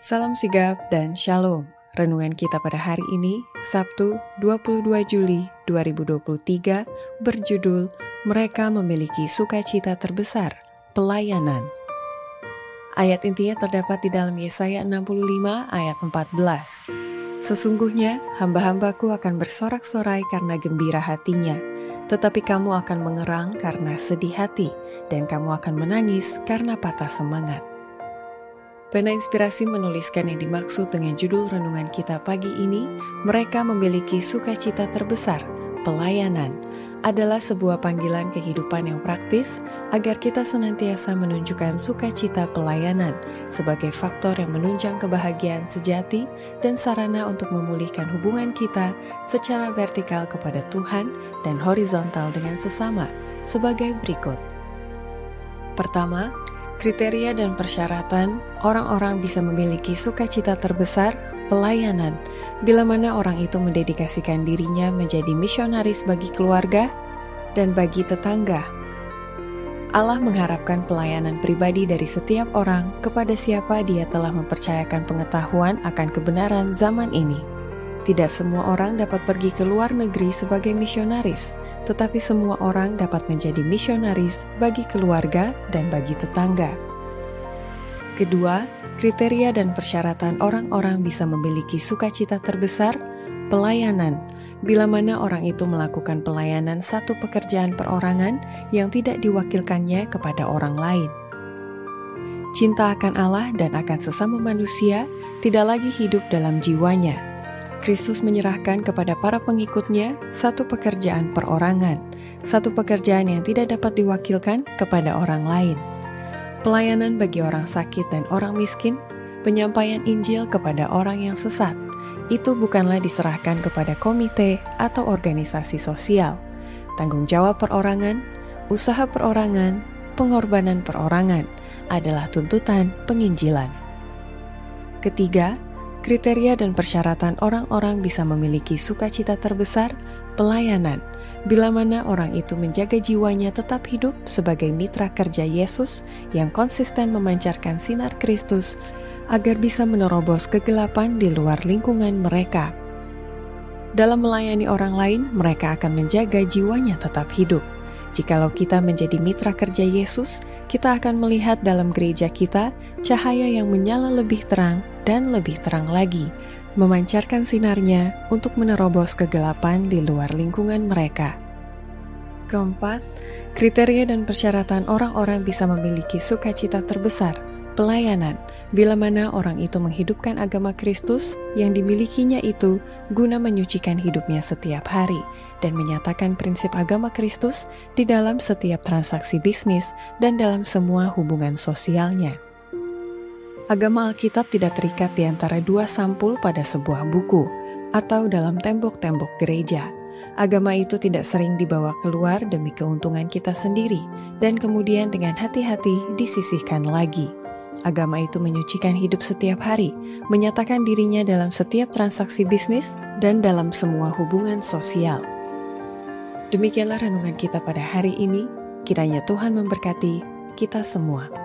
Salam sigap dan shalom. Renungan kita pada hari ini, Sabtu 22 Juli 2023, berjudul Mereka Memiliki Sukacita Terbesar, Pelayanan. Ayat intinya terdapat di dalam Yesaya 65 ayat 14. Sesungguhnya hamba-hambaku akan bersorak-sorai karena gembira hatinya, tetapi kamu akan mengerang karena sedih hati, dan kamu akan menangis karena patah semangat. Pena Inspirasi menuliskan yang dimaksud dengan judul renungan kita pagi ini, mereka memiliki sukacita terbesar, pelayanan, adalah sebuah panggilan kehidupan yang praktis agar kita senantiasa menunjukkan sukacita pelayanan sebagai faktor yang menunjang kebahagiaan sejati dan sarana untuk memulihkan hubungan kita secara vertikal kepada Tuhan dan horizontal dengan sesama sebagai berikut. Pertama, kriteria dan persyaratan orang-orang bisa memiliki sukacita terbesar, pelayanan, bila mana orang itu mendedikasikan dirinya menjadi misionaris bagi keluarga dan bagi tetangga. Allah mengharapkan pelayanan pribadi dari setiap orang kepada siapa dia telah mempercayakan pengetahuan akan kebenaran zaman ini. Tidak semua orang dapat pergi ke luar negeri sebagai misionaris, tetapi semua orang dapat menjadi misionaris bagi keluarga dan bagi tetangga. Kedua, kriteria dan persyaratan orang-orang bisa memiliki sukacita terbesar, pelayanan, bila mana orang itu melakukan pelayanan satu pekerjaan perorangan yang tidak diwakilkannya kepada orang lain. Cinta akan Allah dan akan sesama manusia tidak lagi hidup dalam jiwanya, Kristus menyerahkan kepada para pengikutnya satu pekerjaan perorangan, satu pekerjaan yang tidak dapat diwakilkan kepada orang lain. Pelayanan bagi orang sakit dan orang miskin, penyampaian Injil kepada orang yang sesat, itu bukanlah diserahkan kepada komite atau organisasi sosial. Tanggung jawab perorangan, usaha perorangan, pengorbanan perorangan adalah tuntutan penginjilan. Ketiga, Kriteria dan persyaratan orang-orang bisa memiliki sukacita terbesar, pelayanan, bila mana orang itu menjaga jiwanya tetap hidup sebagai mitra kerja Yesus yang konsisten memancarkan sinar Kristus agar bisa menerobos kegelapan di luar lingkungan mereka. Dalam melayani orang lain, mereka akan menjaga jiwanya tetap hidup. Jikalau kita menjadi mitra kerja Yesus, kita akan melihat dalam gereja kita cahaya yang menyala lebih terang dan lebih terang lagi, memancarkan sinarnya untuk menerobos kegelapan di luar lingkungan mereka. Keempat, kriteria dan persyaratan orang-orang bisa memiliki sukacita terbesar, pelayanan, bila mana orang itu menghidupkan agama Kristus yang dimilikinya itu guna menyucikan hidupnya setiap hari dan menyatakan prinsip agama Kristus di dalam setiap transaksi bisnis dan dalam semua hubungan sosialnya. Agama Alkitab tidak terikat di antara dua sampul pada sebuah buku atau dalam tembok-tembok gereja. Agama itu tidak sering dibawa keluar demi keuntungan kita sendiri dan kemudian dengan hati-hati disisihkan lagi. Agama itu menyucikan hidup setiap hari, menyatakan dirinya dalam setiap transaksi bisnis dan dalam semua hubungan sosial. Demikianlah renungan kita pada hari ini. Kiranya Tuhan memberkati kita semua.